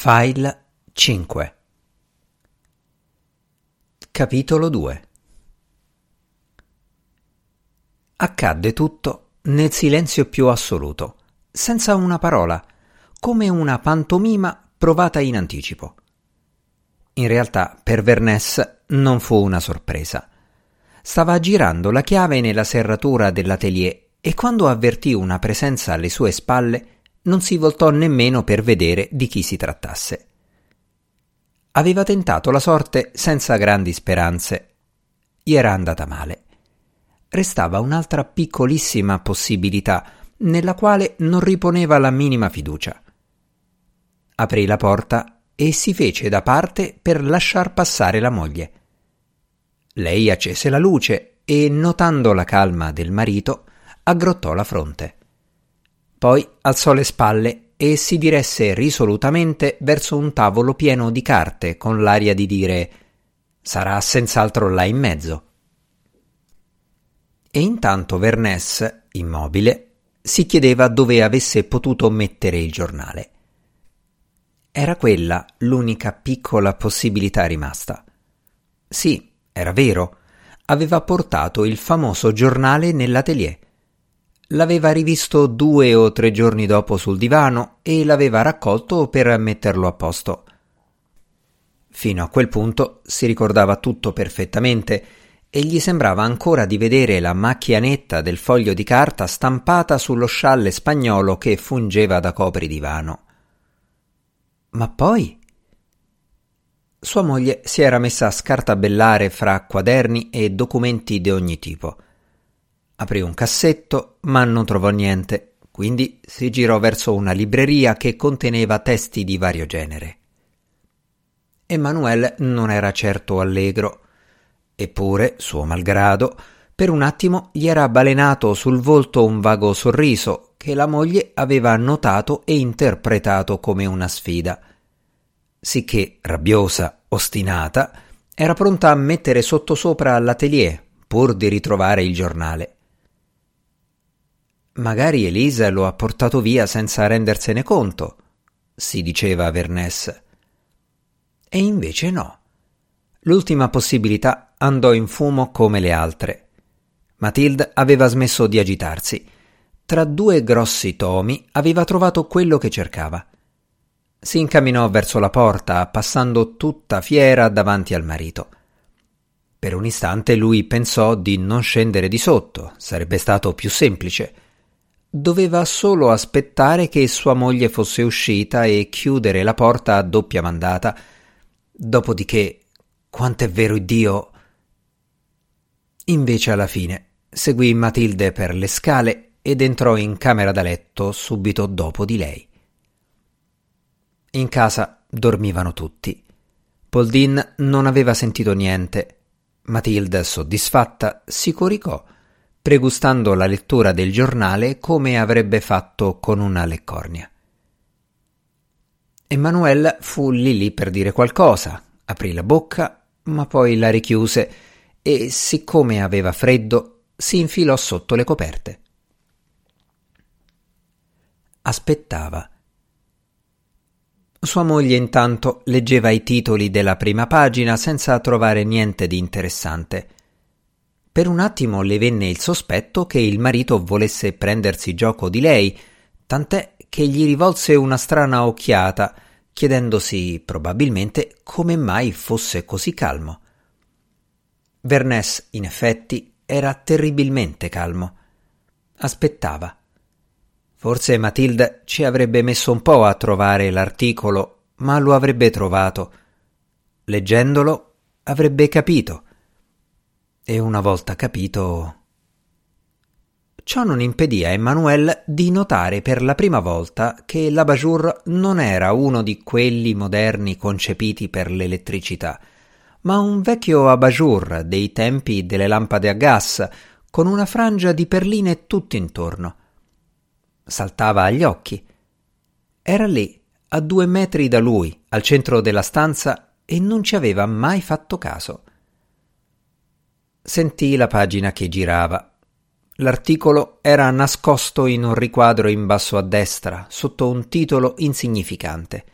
File 5 Capitolo 2 Accadde tutto nel silenzio più assoluto, senza una parola, come una pantomima provata in anticipo. In realtà per Vernès non fu una sorpresa. Stava girando la chiave nella serratura dell'atelier e quando avvertì una presenza alle sue spalle non si voltò nemmeno per vedere di chi si trattasse. Aveva tentato la sorte senza grandi speranze. Gli era andata male. Restava un'altra piccolissima possibilità, nella quale non riponeva la minima fiducia. Aprì la porta e si fece da parte per lasciar passare la moglie. Lei accese la luce e, notando la calma del marito, aggrottò la fronte. Poi alzò le spalle e si diresse risolutamente verso un tavolo pieno di carte, con l'aria di dire sarà senz'altro là in mezzo. E intanto Vernès, immobile, si chiedeva dove avesse potuto mettere il giornale. Era quella l'unica piccola possibilità rimasta. Sì, era vero, aveva portato il famoso giornale nell'atelier L'aveva rivisto due o tre giorni dopo sul divano e l'aveva raccolto per metterlo a posto. Fino a quel punto si ricordava tutto perfettamente e gli sembrava ancora di vedere la macchia netta del foglio di carta stampata sullo scialle spagnolo che fungeva da copridivano. Ma poi? Sua moglie si era messa a scartabellare fra quaderni e documenti di ogni tipo. Aprì un cassetto, ma non trovò niente, quindi si girò verso una libreria che conteneva testi di vario genere. Emanuele non era certo allegro, eppure, suo malgrado, per un attimo gli era balenato sul volto un vago sorriso che la moglie aveva notato e interpretato come una sfida. Sicché, rabbiosa, ostinata, era pronta a mettere sottosopra all'atelier pur di ritrovare il giornale. Magari Elisa lo ha portato via senza rendersene conto, si diceva a Vernès. E invece no. L'ultima possibilità andò in fumo come le altre. Matilde aveva smesso di agitarsi. Tra due grossi tomi aveva trovato quello che cercava. Si incamminò verso la porta, passando tutta fiera davanti al marito. Per un istante lui pensò di non scendere di sotto, sarebbe stato più semplice Doveva solo aspettare che sua moglie fosse uscita e chiudere la porta a doppia mandata. Dopodiché, quant'è vero Dio. Invece alla fine seguì Matilde per le scale ed entrò in camera da letto subito dopo di lei. In casa dormivano tutti. Poldin non aveva sentito niente. Matilde, soddisfatta, si coricò pregustando la lettura del giornale come avrebbe fatto con una leccornia. Emanuele fu lì lì per dire qualcosa, aprì la bocca, ma poi la richiuse e, siccome aveva freddo, si infilò sotto le coperte. Aspettava. Sua moglie intanto leggeva i titoli della prima pagina senza trovare niente di interessante. Per un attimo le venne il sospetto che il marito volesse prendersi gioco di lei, tant'è che gli rivolse una strana occhiata, chiedendosi probabilmente come mai fosse così calmo. Vernès, in effetti, era terribilmente calmo. Aspettava. Forse Matilde ci avrebbe messo un po' a trovare l'articolo, ma lo avrebbe trovato. Leggendolo avrebbe capito e una volta capito. Ciò non impedì a Emmanuel di notare per la prima volta che l'Abajour non era uno di quelli moderni concepiti per l'elettricità, ma un vecchio Abajour dei tempi delle lampade a gas, con una frangia di perline tutto intorno. Saltava agli occhi. Era lì, a due metri da lui, al centro della stanza, e non ci aveva mai fatto caso. Sentì la pagina che girava. L'articolo era nascosto in un riquadro in basso a destra, sotto un titolo insignificante.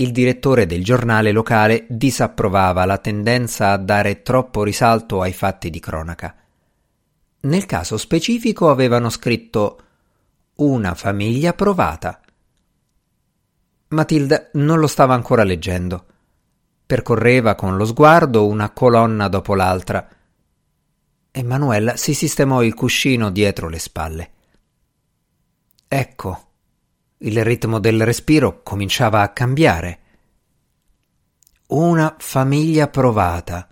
il direttore del giornale locale disapprovava la tendenza a dare troppo risalto ai fatti di cronaca. Nel caso specifico avevano scritto una famiglia provata. Matilda non lo stava ancora leggendo. Percorreva con lo sguardo una colonna dopo l'altra. Emanuela si sistemò il cuscino dietro le spalle. Ecco, il ritmo del respiro cominciava a cambiare. Una famiglia provata.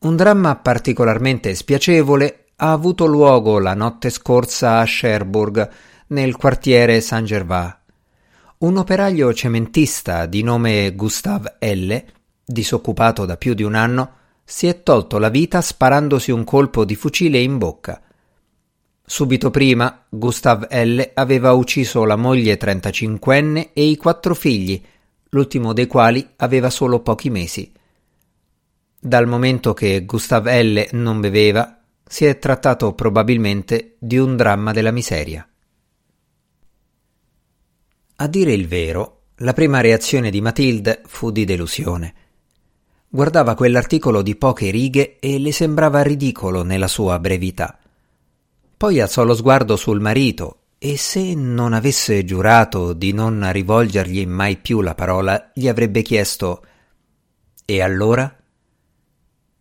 Un dramma particolarmente spiacevole ha avuto luogo la notte scorsa a Cherbourg, nel quartiere Saint-Gervais. Un operaio cementista di nome Gustave L., disoccupato da più di un anno, si è tolto la vita sparandosi un colpo di fucile in bocca. Subito prima, Gustav L. aveva ucciso la moglie 35enne e i quattro figli, l'ultimo dei quali aveva solo pochi mesi. Dal momento che Gustav L. non beveva, si è trattato probabilmente di un dramma della miseria. A dire il vero, la prima reazione di Matilde fu di delusione. Guardava quell'articolo di poche righe e le sembrava ridicolo nella sua brevità. Poi alzò lo sguardo sul marito e se non avesse giurato di non rivolgergli mai più la parola, gli avrebbe chiesto E allora?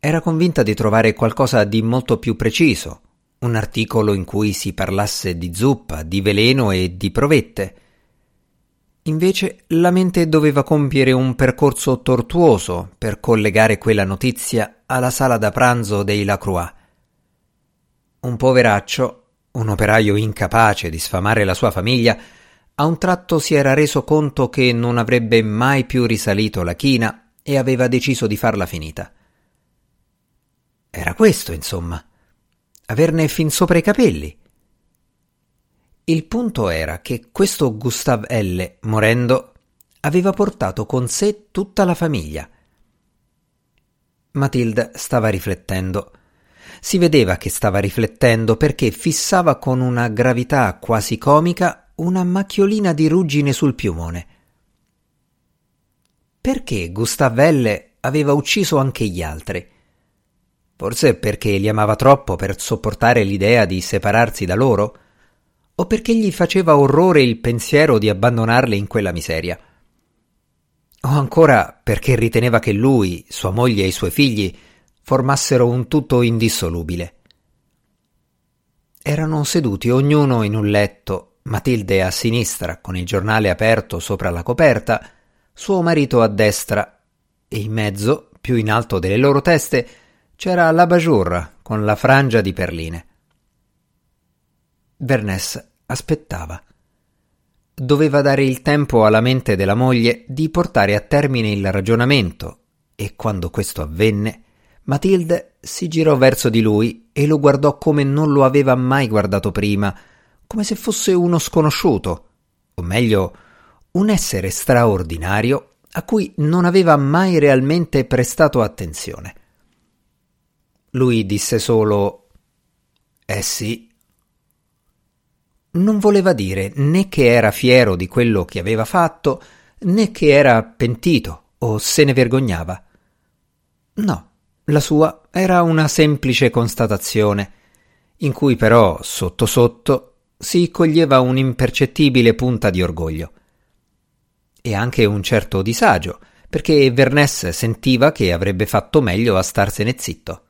Era convinta di trovare qualcosa di molto più preciso, un articolo in cui si parlasse di zuppa, di veleno e di provette. Invece la mente doveva compiere un percorso tortuoso per collegare quella notizia alla sala da pranzo dei Lacroix un poveraccio, un operaio incapace di sfamare la sua famiglia, a un tratto si era reso conto che non avrebbe mai più risalito la china e aveva deciso di farla finita. Era questo, insomma. Averne fin sopra i capelli. Il punto era che questo Gustav L., morendo, aveva portato con sé tutta la famiglia. Matilda stava riflettendo si vedeva che stava riflettendo perché fissava con una gravità quasi comica una macchiolina di ruggine sul piumone. Perché Gustavelle aveva ucciso anche gli altri? Forse perché li amava troppo per sopportare l'idea di separarsi da loro? O perché gli faceva orrore il pensiero di abbandonarle in quella miseria? O ancora perché riteneva che lui, sua moglie e i suoi figli formassero un tutto indissolubile. Erano seduti ognuno in un letto, Matilde a sinistra con il giornale aperto sopra la coperta, suo marito a destra e in mezzo, più in alto delle loro teste, c'era la bajour con la frangia di perline. Vernès aspettava. Doveva dare il tempo alla mente della moglie di portare a termine il ragionamento e quando questo avvenne, Matilde si girò verso di lui e lo guardò come non lo aveva mai guardato prima, come se fosse uno sconosciuto, o meglio, un essere straordinario a cui non aveva mai realmente prestato attenzione. Lui disse solo Eh sì. Non voleva dire né che era fiero di quello che aveva fatto, né che era pentito o se ne vergognava. No, la sua era una semplice constatazione, in cui però, sotto sotto, si coglieva un'impercettibile punta di orgoglio. E anche un certo disagio, perché Vernès sentiva che avrebbe fatto meglio a starsene zitto.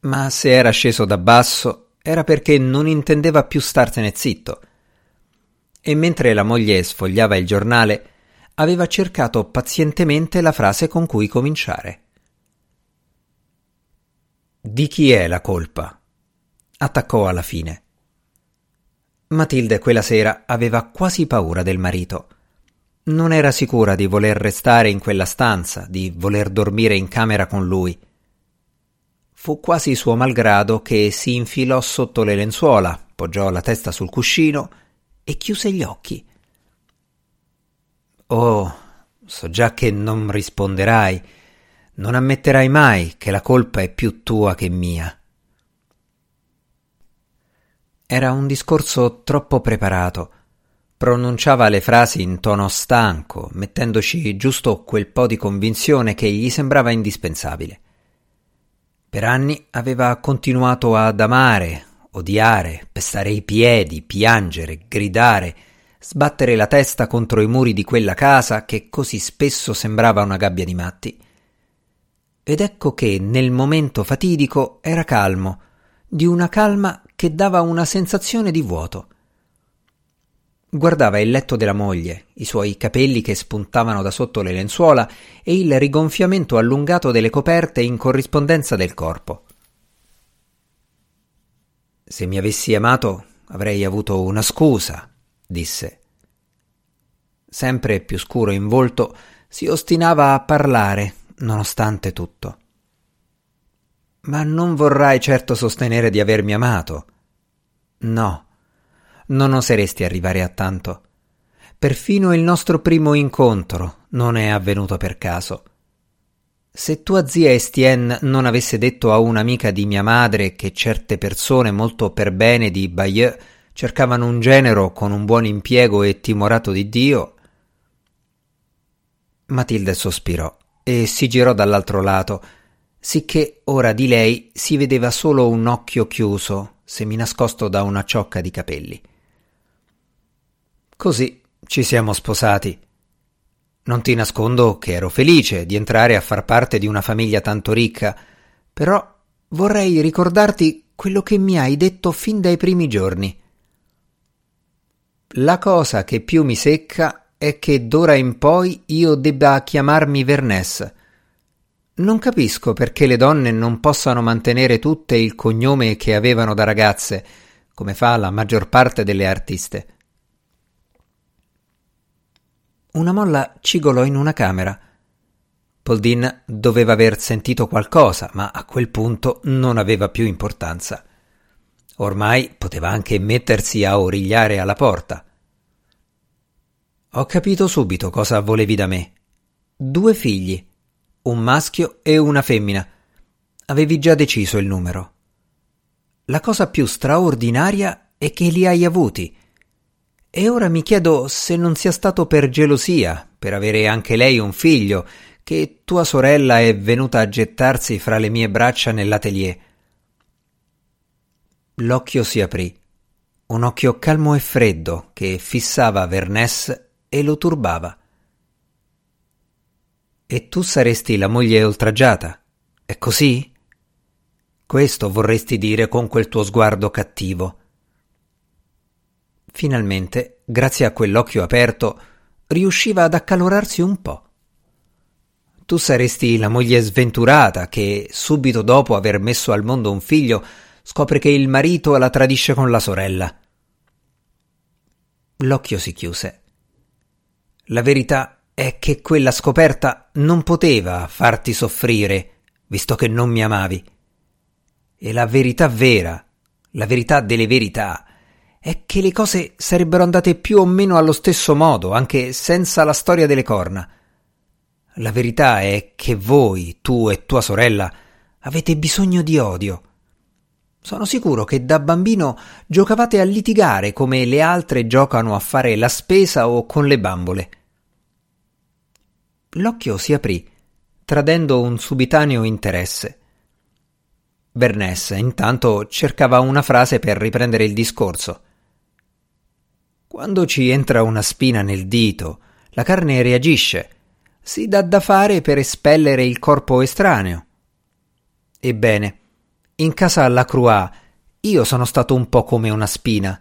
Ma se era sceso da basso era perché non intendeva più starsene zitto. E mentre la moglie sfogliava il giornale, aveva cercato pazientemente la frase con cui cominciare. Di chi è la colpa? attaccò alla fine. Matilde quella sera aveva quasi paura del marito. Non era sicura di voler restare in quella stanza, di voler dormire in camera con lui. Fu quasi suo malgrado che si infilò sotto le lenzuola, poggiò la testa sul cuscino e chiuse gli occhi. Oh, so già che non risponderai, non ammetterai mai che la colpa è più tua che mia. Era un discorso troppo preparato, Pronunciava le frasi in tono stanco, mettendoci giusto quel po' di convinzione che gli sembrava indispensabile. Per anni aveva continuato ad amare, odiare, pestare i piedi, piangere, gridare, sbattere la testa contro i muri di quella casa che così spesso sembrava una gabbia di matti. Ed ecco che nel momento fatidico era calmo, di una calma che dava una sensazione di vuoto. Guardava il letto della moglie, i suoi capelli che spuntavano da sotto le lenzuola e il rigonfiamento allungato delle coperte in corrispondenza del corpo. Se mi avessi amato avrei avuto una scusa, disse. Sempre più scuro in volto, si ostinava a parlare, nonostante tutto. Ma non vorrai certo sostenere di avermi amato. No, non oseresti arrivare a tanto. Perfino il nostro primo incontro non è avvenuto per caso. Se tua zia Estienne non avesse detto a un'amica di mia madre che certe persone molto per bene di Bayeux cercavano un genero con un buon impiego e timorato di Dio. Matilde sospirò e si girò dall'altro lato, sicché ora di lei si vedeva solo un occhio chiuso, seminascosto da una ciocca di capelli. Così ci siamo sposati. Non ti nascondo che ero felice di entrare a far parte di una famiglia tanto ricca, però vorrei ricordarti quello che mi hai detto fin dai primi giorni. La cosa che più mi secca è che d'ora in poi io debba chiamarmi Vernès. Non capisco perché le donne non possano mantenere tutte il cognome che avevano da ragazze, come fa la maggior parte delle artiste. Una molla cigolò in una camera. Poldin doveva aver sentito qualcosa, ma a quel punto non aveva più importanza. Ormai poteva anche mettersi a origliare alla porta. Ho capito subito cosa volevi da me. Due figli, un maschio e una femmina. Avevi già deciso il numero. La cosa più straordinaria è che li hai avuti e ora mi chiedo se non sia stato per gelosia, per avere anche lei un figlio, che tua sorella è venuta a gettarsi fra le mie braccia nell'atelier. L'occhio si aprì, un occhio calmo e freddo che fissava Vernès e lo turbava. E tu saresti la moglie oltraggiata, è così? Questo vorresti dire con quel tuo sguardo cattivo. Finalmente, grazie a quell'occhio aperto, riusciva ad accalorarsi un po'. Tu saresti la moglie sventurata che, subito dopo aver messo al mondo un figlio, scopre che il marito la tradisce con la sorella. L'occhio si chiuse. La verità è che quella scoperta non poteva farti soffrire, visto che non mi amavi. E la verità vera, la verità delle verità, è che le cose sarebbero andate più o meno allo stesso modo, anche senza la storia delle corna. La verità è che voi, tu e tua sorella, avete bisogno di odio. Sono sicuro che da bambino giocavate a litigare come le altre giocano a fare la spesa o con le bambole. L'occhio si aprì, tradendo un subitaneo interesse. Bernès intanto cercava una frase per riprendere il discorso. Quando ci entra una spina nel dito, la carne reagisce. Si dà da fare per espellere il corpo estraneo. Ebbene, in casa alla Croix io sono stato un po' come una spina.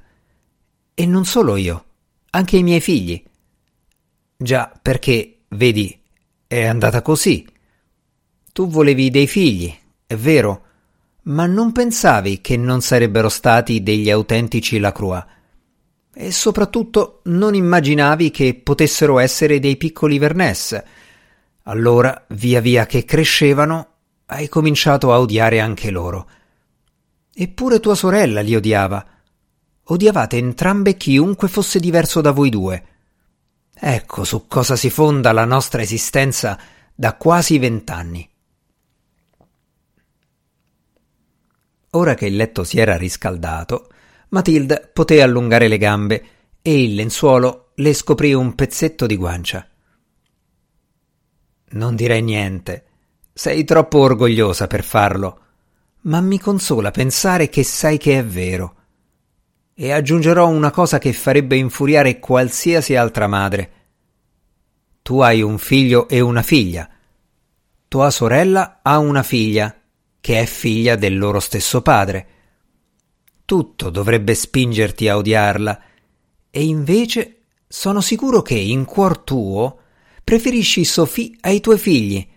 E non solo io, anche i miei figli. Già, perché, vedi, è andata così. Tu volevi dei figli, è vero, ma non pensavi che non sarebbero stati degli autentici Lacroix e soprattutto non immaginavi che potessero essere dei piccoli Vernès. Allora, via via che crescevano, hai cominciato a odiare anche loro. Eppure tua sorella li odiava. Odiavate entrambe chiunque fosse diverso da voi due. Ecco su cosa si fonda la nostra esistenza da quasi vent'anni. Ora che il letto si era riscaldato, Matilde poté allungare le gambe e il lenzuolo le scoprì un pezzetto di guancia. Non direi niente. Sei troppo orgogliosa per farlo, ma mi consola pensare che sai che è vero. E aggiungerò una cosa che farebbe infuriare qualsiasi altra madre. Tu hai un figlio e una figlia. Tua sorella ha una figlia, che è figlia del loro stesso padre. Tutto dovrebbe spingerti a odiarla, e invece sono sicuro che in cuor tuo preferisci Sophie ai tuoi figli,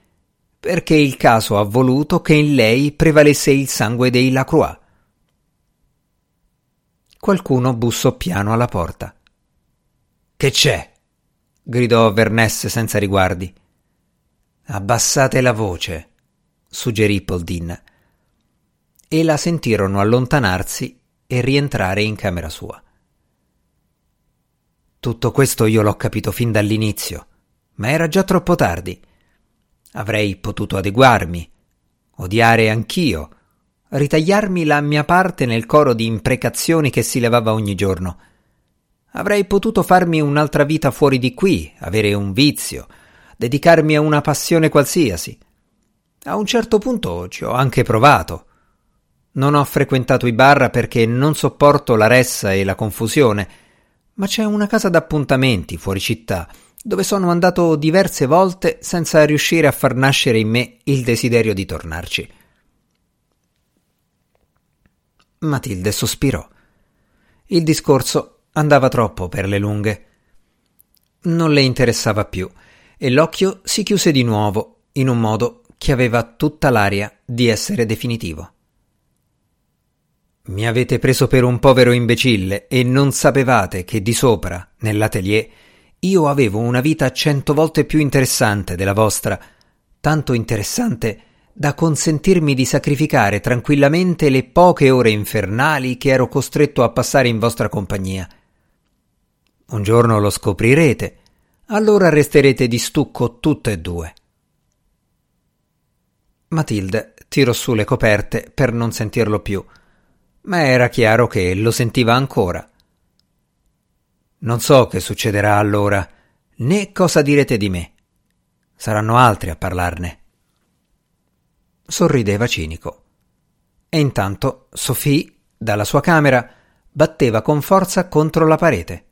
perché il caso ha voluto che in lei prevalesse il sangue dei Lacroix. Qualcuno bussò piano alla porta. Che c'è? gridò Vernesse senza riguardi. Abbassate la voce, suggerì Poldin. E la sentirono allontanarsi e rientrare in camera sua. Tutto questo io l'ho capito fin dall'inizio, ma era già troppo tardi. Avrei potuto adeguarmi, odiare anch'io, ritagliarmi la mia parte nel coro di imprecazioni che si levava ogni giorno. Avrei potuto farmi un'altra vita fuori di qui, avere un vizio, dedicarmi a una passione qualsiasi. A un certo punto ci ho anche provato. Non ho frequentato i bar perché non sopporto la ressa e la confusione, ma c'è una casa d'appuntamenti fuori città dove sono andato diverse volte senza riuscire a far nascere in me il desiderio di tornarci. Matilde sospirò. Il discorso andava troppo per le lunghe. Non le interessava più e l'occhio si chiuse di nuovo in un modo che aveva tutta l'aria di essere definitivo. Mi avete preso per un povero imbecille e non sapevate che di sopra, nell'atelier, io avevo una vita cento volte più interessante della vostra, tanto interessante da consentirmi di sacrificare tranquillamente le poche ore infernali che ero costretto a passare in vostra compagnia. Un giorno lo scoprirete, allora resterete di stucco tutte e due. Matilde tirò su le coperte per non sentirlo più ma era chiaro che lo sentiva ancora. Non so che succederà allora, né cosa direte di me. Saranno altri a parlarne. Sorrideva cinico. E intanto Sophie, dalla sua camera, batteva con forza contro la parete.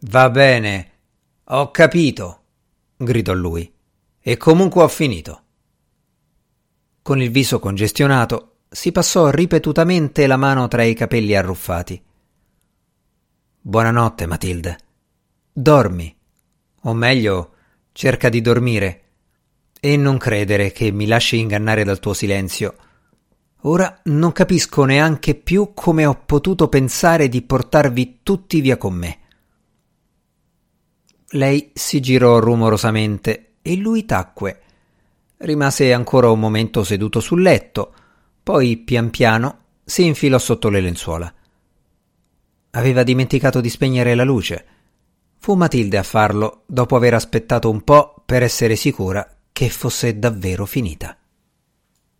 Va bene, ho capito, gridò lui. E comunque ho finito. Con il viso congestionato, si passò ripetutamente la mano tra i capelli arruffati. Buonanotte, Matilde. Dormi, o meglio, cerca di dormire, e non credere che mi lasci ingannare dal tuo silenzio. Ora non capisco neanche più come ho potuto pensare di portarvi tutti via con me. Lei si girò rumorosamente e lui tacque. Rimase ancora un momento seduto sul letto, poi, pian piano, si infilò sotto le lenzuola. Aveva dimenticato di spegnere la luce. Fu Matilde a farlo dopo aver aspettato un po' per essere sicura che fosse davvero finita.